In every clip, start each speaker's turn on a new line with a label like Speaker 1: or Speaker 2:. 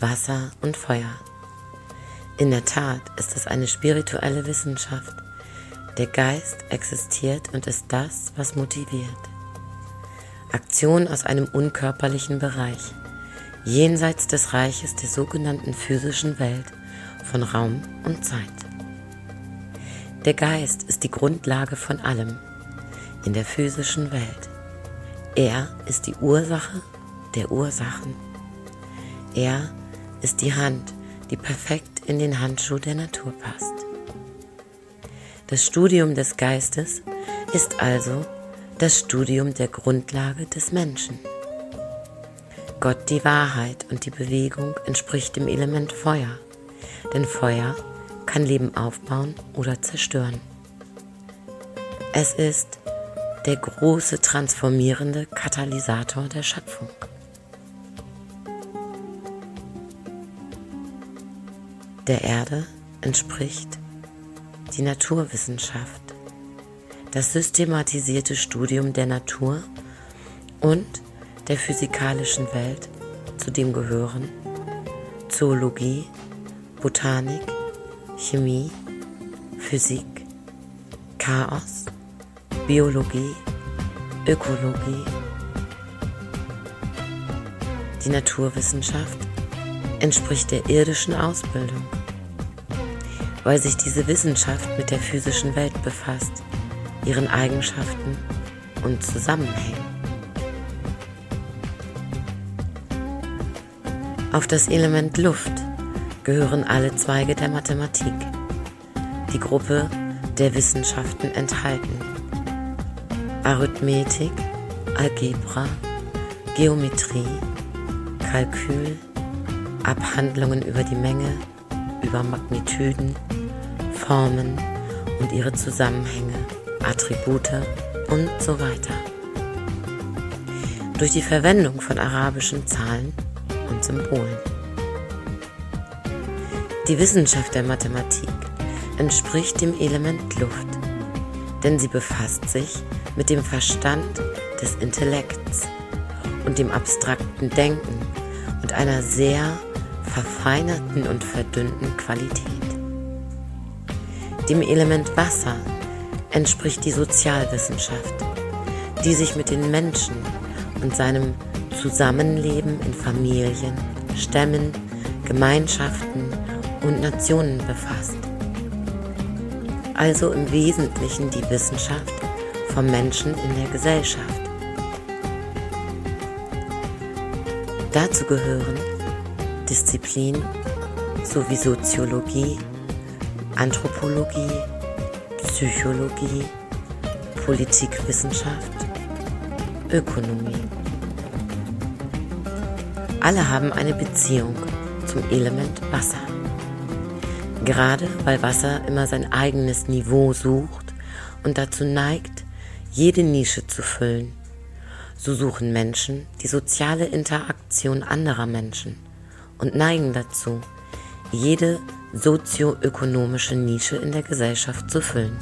Speaker 1: Wasser und Feuer. In der Tat ist es eine spirituelle Wissenschaft. Der Geist existiert und ist das, was motiviert. Aktion aus einem unkörperlichen Bereich, jenseits des Reiches der sogenannten physischen Welt von Raum und Zeit. Der Geist ist die Grundlage von allem in der physischen Welt. Er ist die Ursache der Ursachen. Er ist die Hand, die perfekt in den Handschuh der Natur passt. Das Studium des Geistes ist also das Studium der Grundlage des Menschen. Gott die Wahrheit und die Bewegung entspricht dem Element Feuer, denn Feuer kann Leben aufbauen oder zerstören. Es ist der große transformierende Katalysator der Schöpfung. Der Erde entspricht die Naturwissenschaft, das systematisierte Studium der Natur und der physikalischen Welt, zu dem gehören Zoologie, Botanik, Chemie, Physik, Chaos, Biologie, Ökologie. Die Naturwissenschaft entspricht der irdischen Ausbildung, weil sich diese Wissenschaft mit der physischen Welt befasst, ihren Eigenschaften und Zusammenhängen. Auf das Element Luft gehören alle Zweige der Mathematik, die Gruppe der Wissenschaften enthalten. Arithmetik, Algebra, Geometrie, Kalkül, Abhandlungen über die Menge, über Magnitüden, Formen und ihre Zusammenhänge, Attribute und so weiter. Durch die Verwendung von arabischen Zahlen und Symbolen. Die Wissenschaft der Mathematik entspricht dem Element Luft, denn sie befasst sich mit dem Verstand des Intellekts und dem abstrakten Denken und einer sehr verfeinerten und verdünnten Qualität. Dem Element Wasser entspricht die Sozialwissenschaft, die sich mit den Menschen und seinem Zusammenleben in Familien, Stämmen, Gemeinschaften und Nationen befasst. Also im Wesentlichen die Wissenschaft vom Menschen in der Gesellschaft. Dazu gehören Disziplin sowie Soziologie, Anthropologie, Psychologie, Politikwissenschaft, Ökonomie. Alle haben eine Beziehung zum Element Wasser. Gerade weil Wasser immer sein eigenes Niveau sucht und dazu neigt, jede Nische zu füllen, so suchen Menschen die soziale Interaktion anderer Menschen und neigen dazu, jede sozioökonomische Nische in der Gesellschaft zu füllen.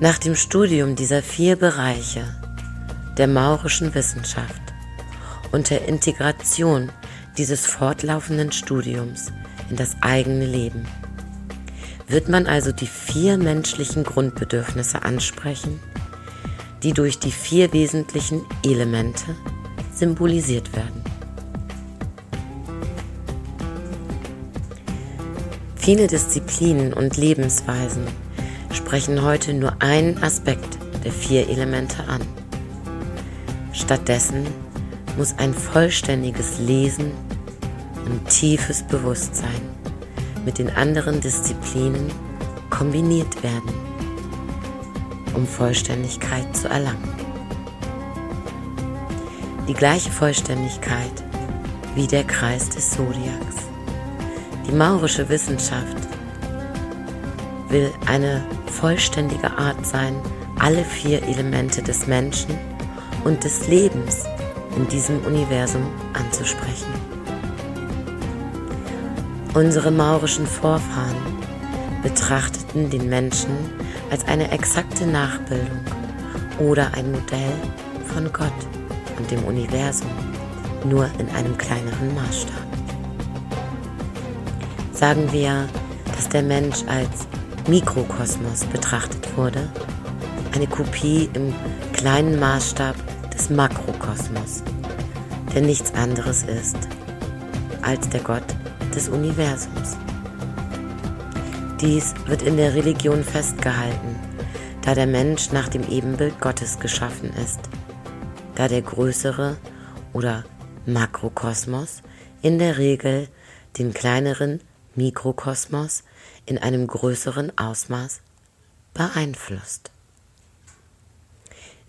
Speaker 1: Nach dem Studium dieser vier Bereiche der maurischen Wissenschaft und der Integration dieses fortlaufenden Studiums in das eigene Leben wird man also die vier menschlichen Grundbedürfnisse ansprechen, die durch die vier wesentlichen Elemente symbolisiert werden. Viele Disziplinen und Lebensweisen sprechen heute nur einen Aspekt der vier Elemente an. Stattdessen muss ein vollständiges Lesen und tiefes Bewusstsein mit den anderen Disziplinen kombiniert werden, um Vollständigkeit zu erlangen. Die gleiche Vollständigkeit wie der Kreis des Zodiacs. Die maurische Wissenschaft will eine vollständige Art sein, alle vier Elemente des Menschen und des Lebens in diesem Universum anzusprechen. Unsere maurischen Vorfahren betrachteten den Menschen als eine exakte Nachbildung oder ein Modell von Gott und dem Universum nur in einem kleineren Maßstab. Sagen wir, dass der Mensch als Mikrokosmos betrachtet wurde, eine Kopie im kleinen Maßstab des Makrokosmos, der nichts anderes ist als der Gott des Universums. Dies wird in der Religion festgehalten, da der Mensch nach dem Ebenbild Gottes geschaffen ist, da der größere oder Makrokosmos in der Regel den kleineren Mikrokosmos in einem größeren Ausmaß beeinflusst.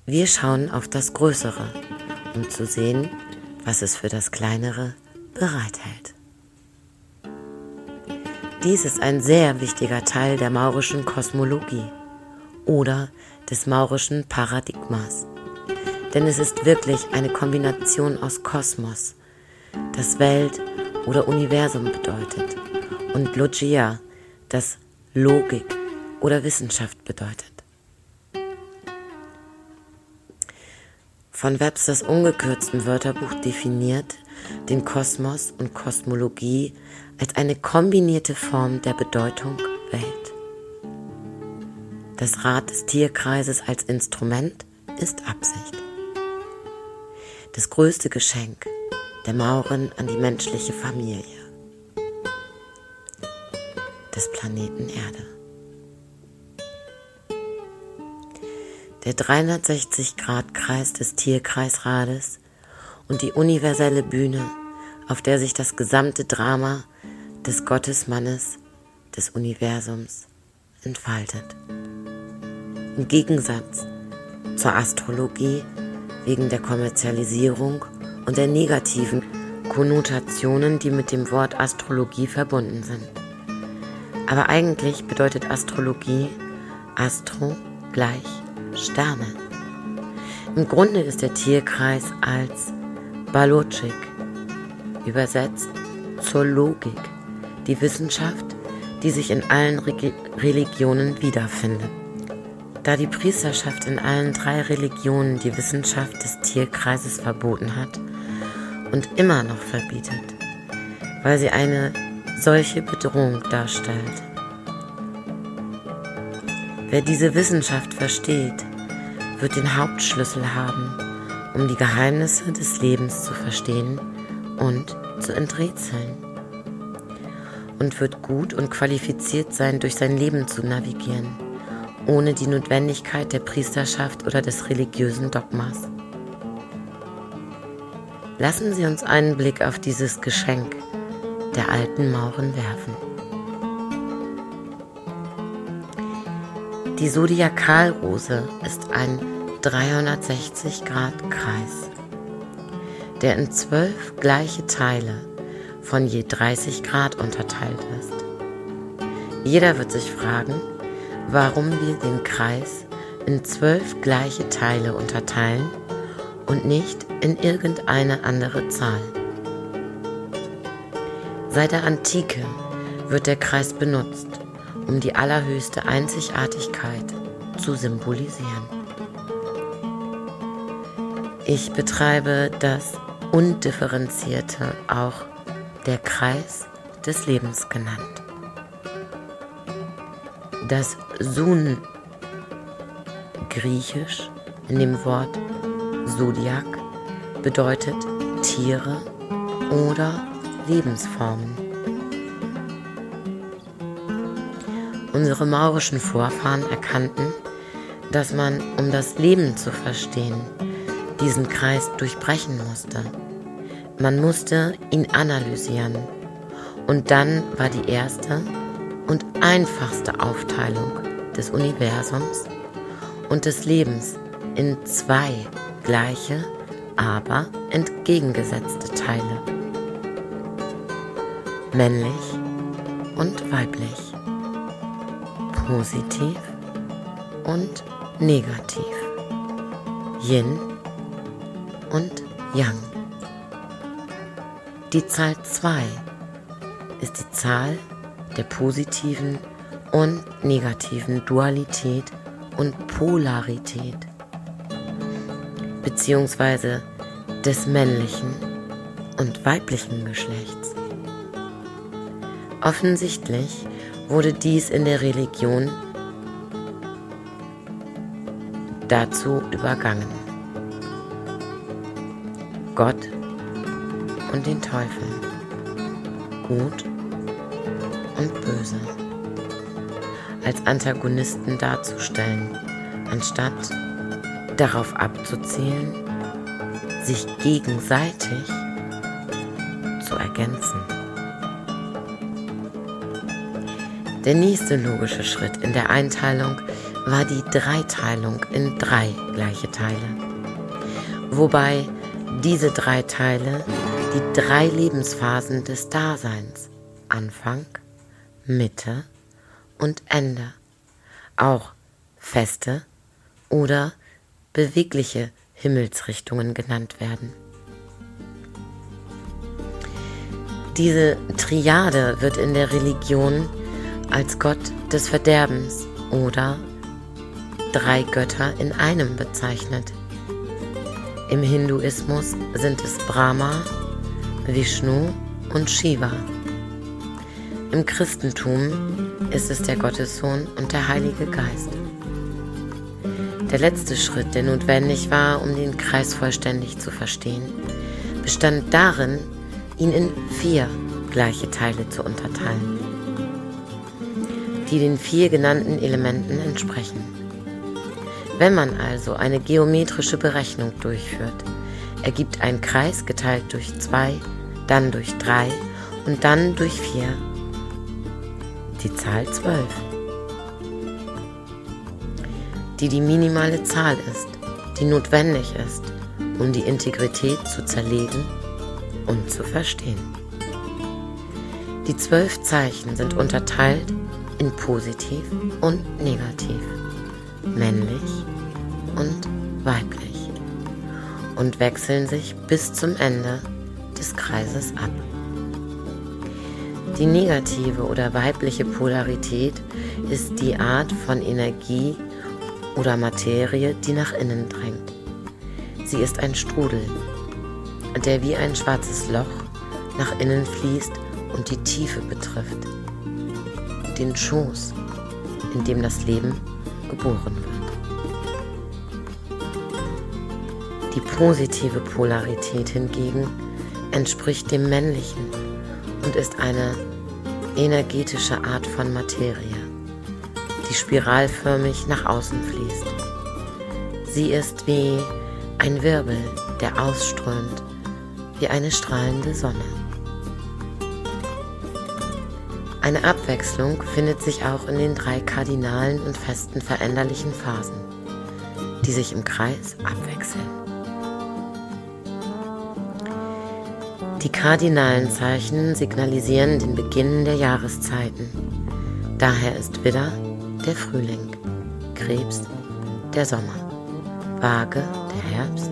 Speaker 1: Wir schauen auf das Größere, um zu sehen, was es für das Kleinere bereithält. Dies ist ein sehr wichtiger Teil der maurischen Kosmologie oder des maurischen Paradigmas, denn es ist wirklich eine Kombination aus Kosmos, das Welt oder Universum bedeutet, und Logia, das Logik oder Wissenschaft bedeutet. Von Websters ungekürztem Wörterbuch definiert den Kosmos und Kosmologie als eine kombinierte Form der Bedeutung Welt. Das Rad des Tierkreises als Instrument ist Absicht. Das größte Geschenk der Mauren an die menschliche Familie des Planeten Erde. Der 360-Grad-Kreis des Tierkreisrades und die universelle Bühne, auf der sich das gesamte Drama des Gottesmannes des Universums entfaltet. Im Gegensatz zur Astrologie wegen der Kommerzialisierung und der negativen Konnotationen, die mit dem Wort Astrologie verbunden sind. Aber eigentlich bedeutet Astrologie Astro gleich Sterne. Im Grunde ist der Tierkreis als Balotschik übersetzt zur Logik, die Wissenschaft, die sich in allen Re Religionen wiederfindet. Da die Priesterschaft in allen drei Religionen die Wissenschaft des Tierkreises verboten hat und immer noch verbietet, weil sie eine solche Bedrohung darstellt. Wer diese Wissenschaft versteht, wird den Hauptschlüssel haben, um die Geheimnisse des Lebens zu verstehen und zu enträtseln. Und wird gut und qualifiziert sein, durch sein Leben zu navigieren, ohne die Notwendigkeit der Priesterschaft oder des religiösen Dogmas. Lassen Sie uns einen Blick auf dieses Geschenk der alten Mauren werfen. Die Zodiakalrose ist ein 360-Grad-Kreis, der in zwölf gleiche Teile von je 30 Grad unterteilt ist. Jeder wird sich fragen, warum wir den Kreis in zwölf gleiche Teile unterteilen und nicht in irgendeine andere Zahl. Seit der Antike wird der Kreis benutzt, um die allerhöchste Einzigartigkeit zu symbolisieren. Ich betreibe das Undifferenzierte, auch der Kreis des Lebens genannt. Das Sun griechisch in dem Wort Zodiac bedeutet Tiere oder Lebensformen. Unsere maurischen Vorfahren erkannten, dass man, um das Leben zu verstehen, diesen Kreis durchbrechen musste. Man musste ihn analysieren. Und dann war die erste und einfachste Aufteilung des Universums und des Lebens in zwei gleiche, aber entgegengesetzte Teile. Männlich und weiblich positiv und negativ, Yin und Yang. Die Zahl 2 ist die Zahl der positiven und negativen Dualität und Polarität, beziehungsweise des Männlichen und weiblichen Geschlechts. Offensichtlich wurde dies in der Religion dazu übergangen. Gott und den Teufel, gut und böse, als Antagonisten darzustellen, anstatt darauf abzuzielen, sich gegenseitig zu ergänzen. Der nächste logische Schritt in der Einteilung war die Dreiteilung in drei gleiche Teile, wobei diese drei Teile die drei Lebensphasen des Daseins, Anfang, Mitte und Ende, auch feste oder bewegliche Himmelsrichtungen genannt werden. Diese Triade wird in der Religion als Gott des Verderbens oder drei Götter in einem bezeichnet. Im Hinduismus sind es Brahma, Vishnu und Shiva. Im Christentum ist es der Gottessohn und der Heilige Geist. Der letzte Schritt, der notwendig war, um den Kreis vollständig zu verstehen, bestand darin, ihn in vier gleiche Teile zu unterteilen, die den vier genannten Elementen entsprechen. Wenn man also eine geometrische Berechnung durchführt, ergibt ein Kreis geteilt durch zwei, dann durch drei und dann durch vier die Zahl zwölf die die minimale Zahl ist, die notwendig ist, um die Integrität zu zerlegen und zu verstehen. Die zwölf Zeichen sind unterteilt in positiv und negativ, männlich und weiblich und wechseln sich bis zum Ende des Kreises ab. Die negative oder weibliche Polarität ist die Art von Energie, oder Materie, die nach innen drängt. Sie ist ein Strudel, der wie ein schwarzes Loch nach innen fließt und die Tiefe betrifft, den Schoß, in dem das Leben geboren wird. Die positive Polarität hingegen entspricht dem männlichen und ist eine energetische Art von Materie die spiralförmig nach außen fließt. Sie ist wie ein Wirbel, der ausströmt, wie eine strahlende Sonne. Eine Abwechslung findet sich auch in den drei kardinalen und festen veränderlichen Phasen, die sich im Kreis abwechseln. Die kardinalen Zeichen signalisieren den Beginn der Jahreszeiten. Daher ist Widder der Frühling, Krebs der Sommer, Waage der Herbst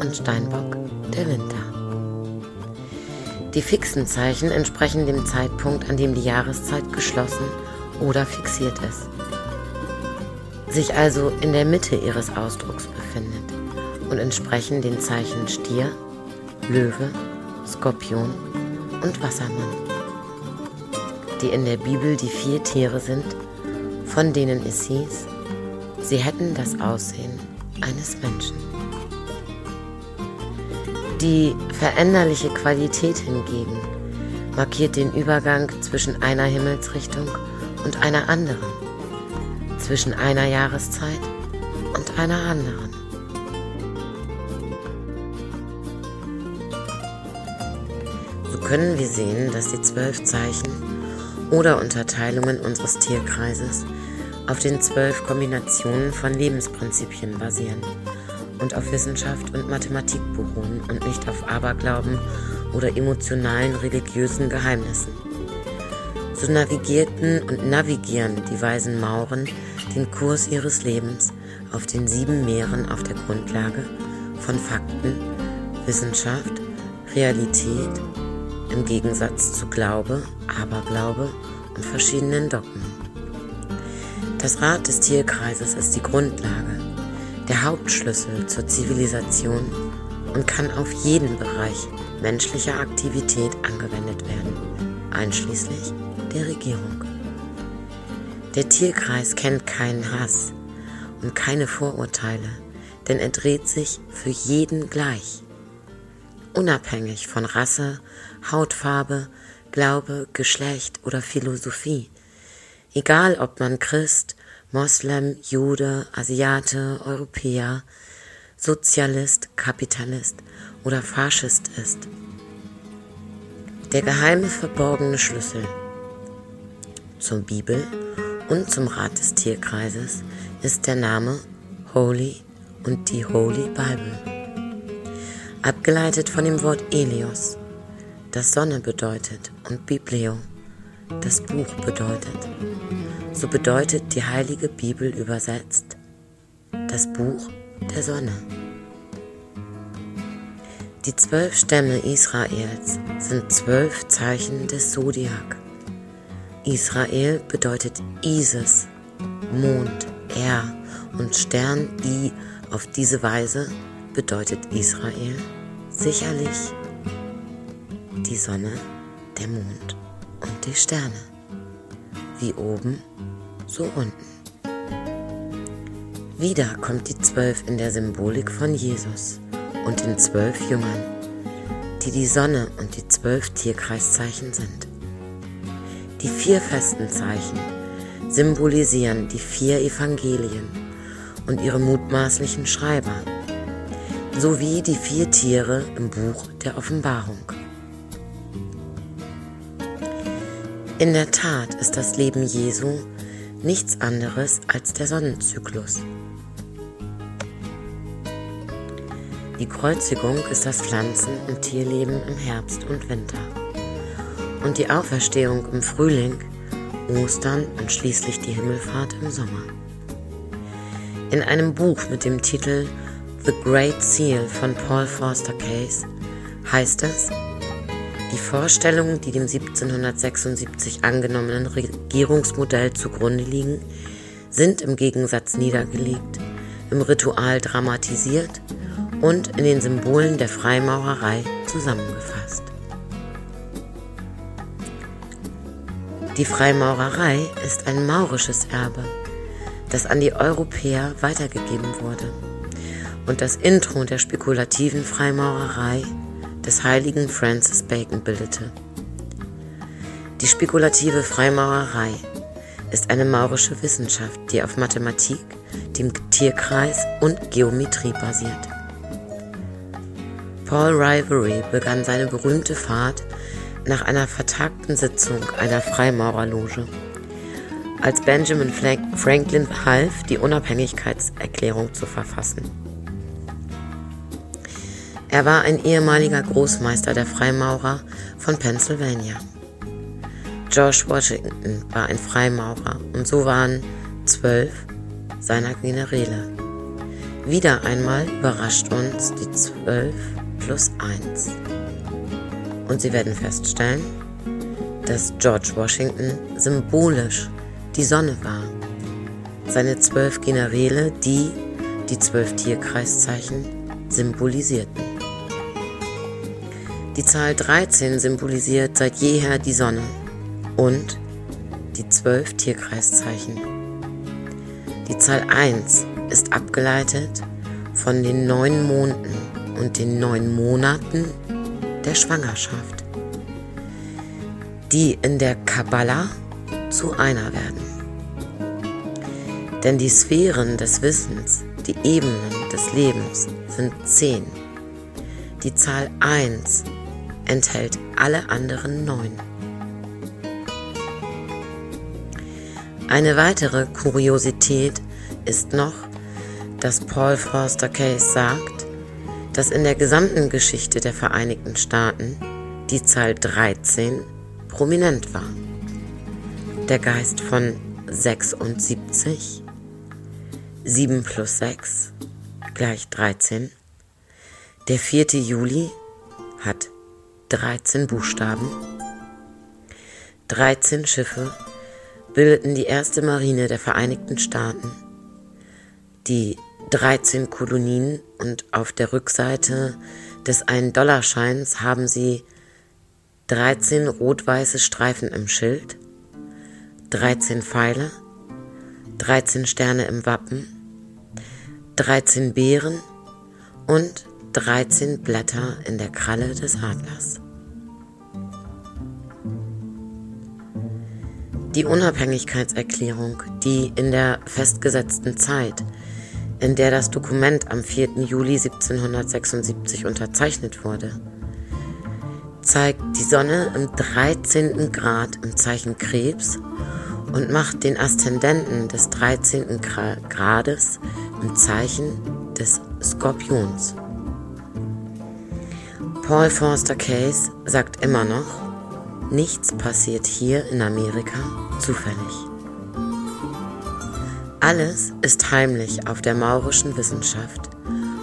Speaker 1: und Steinbock der Winter. Die fixen Zeichen entsprechen dem Zeitpunkt, an dem die Jahreszeit geschlossen oder fixiert ist, sich also in der Mitte ihres Ausdrucks befindet und entsprechen den Zeichen Stier, Löwe, Skorpion und Wassermann, die in der Bibel die vier Tiere sind, von denen es hieß, sie hätten das Aussehen eines Menschen. Die veränderliche Qualität hingegen markiert den Übergang zwischen einer Himmelsrichtung und einer anderen, zwischen einer Jahreszeit und einer anderen. So können wir sehen, dass die zwölf Zeichen oder Unterteilungen unseres Tierkreises auf den zwölf Kombinationen von Lebensprinzipien basieren und auf Wissenschaft und Mathematik beruhen und nicht auf Aberglauben oder emotionalen religiösen Geheimnissen. So navigierten und navigieren die weisen Mauren den Kurs ihres Lebens auf den sieben Meeren auf der Grundlage von Fakten, Wissenschaft, Realität, im Gegensatz zu Glaube, Aberglaube und verschiedenen Dogmen. Das Rad des Tierkreises ist die Grundlage, der Hauptschlüssel zur Zivilisation und kann auf jeden Bereich menschlicher Aktivität angewendet werden, einschließlich der Regierung. Der Tierkreis kennt keinen Hass und keine Vorurteile, denn er dreht sich für jeden gleich, unabhängig von Rasse, Hautfarbe, Glaube, Geschlecht oder Philosophie. Egal ob man Christ, Moslem, Jude, Asiate, Europäer, Sozialist, Kapitalist oder Faschist ist. Der geheime verborgene Schlüssel zur Bibel und zum Rat des Tierkreises ist der Name Holy und die Holy Bible. Abgeleitet von dem Wort Elios, das Sonne bedeutet, und Biblio, das Buch bedeutet. So bedeutet die heilige Bibel übersetzt das Buch der Sonne. Die zwölf Stämme Israels sind zwölf Zeichen des Zodiac. Israel bedeutet Isis, Mond, Er und Stern I. Auf diese Weise bedeutet Israel sicherlich die Sonne, der Mond und die Sterne. Wie oben, so unten. Wieder kommt die Zwölf in der Symbolik von Jesus und den zwölf Jüngern, die die Sonne und die zwölf Tierkreiszeichen sind. Die vier festen Zeichen symbolisieren die vier Evangelien und ihre mutmaßlichen Schreiber, sowie die vier Tiere im Buch der Offenbarung. In der Tat ist das Leben Jesu nichts anderes als der Sonnenzyklus. Die Kreuzigung ist das Pflanzen- und Tierleben im Herbst und Winter. Und die Auferstehung im Frühling, Ostern und schließlich die Himmelfahrt im Sommer. In einem Buch mit dem Titel The Great Seal von Paul Forster Case heißt es, die Vorstellungen, die dem 1776 angenommenen Regierungsmodell zugrunde liegen, sind im Gegensatz niedergelegt, im Ritual dramatisiert und in den Symbolen der Freimaurerei zusammengefasst. Die Freimaurerei ist ein maurisches Erbe, das an die Europäer weitergegeben wurde und das Intro der spekulativen Freimaurerei des heiligen Francis Bacon bildete. Die spekulative Freimaurerei ist eine maurische Wissenschaft, die auf Mathematik, dem Tierkreis und Geometrie basiert. Paul Rivery begann seine berühmte Fahrt nach einer vertagten Sitzung einer Freimaurerloge, als Benjamin Franklin half, die Unabhängigkeitserklärung zu verfassen. Er war ein ehemaliger Großmeister der Freimaurer von Pennsylvania. George Washington war ein Freimaurer und so waren zwölf seiner Generäle. Wieder einmal überrascht uns die zwölf plus eins. Und Sie werden feststellen, dass George Washington symbolisch die Sonne war. Seine zwölf Generäle, die die zwölf Tierkreiszeichen symbolisierten. Die Zahl 13 symbolisiert seit jeher die Sonne und die zwölf Tierkreiszeichen. Die Zahl 1 ist abgeleitet von den neun Monden und den neun Monaten der Schwangerschaft, die in der Kabbala zu einer werden. Denn die Sphären des Wissens, die Ebenen des Lebens sind zehn. Die Zahl 1 enthält alle anderen neun. Eine weitere Kuriosität ist noch, dass Paul Foster Case sagt, dass in der gesamten Geschichte der Vereinigten Staaten die Zahl 13 prominent war. Der Geist von 76, 7 plus 6 gleich 13. Der 4. Juli hat 13 Buchstaben. 13 Schiffe bildeten die erste Marine der Vereinigten Staaten. Die 13 Kolonien und auf der Rückseite des 1-Dollarscheins haben sie 13 rot-weiße Streifen im Schild, 13 Pfeile, 13 Sterne im Wappen, 13 Beeren und 13 Blätter in der Kralle des Adlers. Die Unabhängigkeitserklärung, die in der festgesetzten Zeit, in der das Dokument am 4. Juli 1776 unterzeichnet wurde, zeigt die Sonne im 13. Grad im Zeichen Krebs und macht den Aszendenten des 13. Grades im Zeichen des Skorpions. Paul Forster Case sagt immer noch, Nichts passiert hier in Amerika zufällig. Alles ist heimlich auf der maurischen Wissenschaft,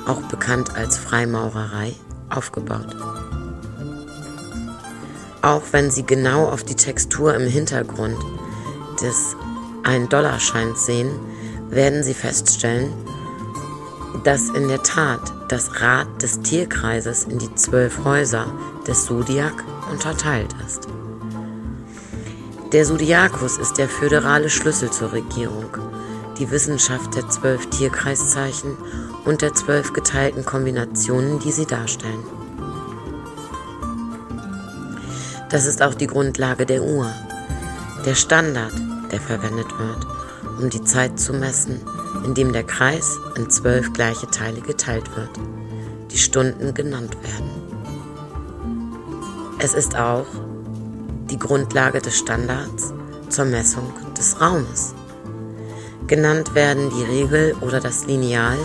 Speaker 1: auch bekannt als Freimaurerei, aufgebaut. Auch wenn Sie genau auf die Textur im Hintergrund des 1-Dollarscheins sehen, werden Sie feststellen, dass in der Tat das Rad des Tierkreises in die zwölf Häuser des Zodiac unterteilt ist. Der Zodiakus ist der föderale Schlüssel zur Regierung, die Wissenschaft der zwölf Tierkreiszeichen und der zwölf geteilten Kombinationen, die sie darstellen. Das ist auch die Grundlage der Uhr, der Standard, der verwendet wird, um die Zeit zu messen, indem der Kreis in zwölf gleiche Teile geteilt wird, die Stunden genannt werden. Es ist auch die Grundlage des Standards zur Messung des Raumes. Genannt werden die Regel oder das Lineal,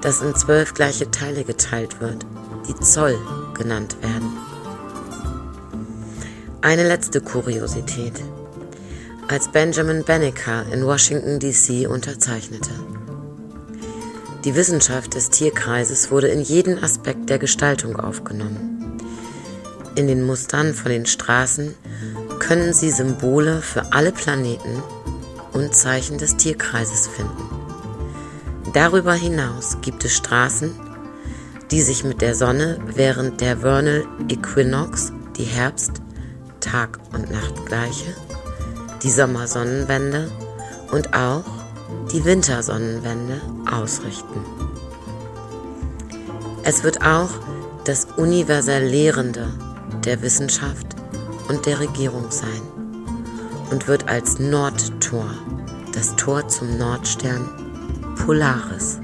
Speaker 1: das in zwölf gleiche Teile geteilt wird, die Zoll genannt werden. Eine letzte Kuriosität. Als Benjamin Banneker in Washington, D.C. unterzeichnete. Die Wissenschaft des Tierkreises wurde in jeden Aspekt der Gestaltung aufgenommen. In den Mustern von den Straßen können Sie Symbole für alle Planeten und Zeichen des Tierkreises finden. Darüber hinaus gibt es Straßen, die sich mit der Sonne während der Vernal Equinox, die Herbst-, Tag- und Nachtgleiche, die Sommersonnenwende und auch die Wintersonnenwende ausrichten. Es wird auch das universell Lehrende der Wissenschaft und der Regierung sein und wird als Nordtor, das Tor zum Nordstern Polaris.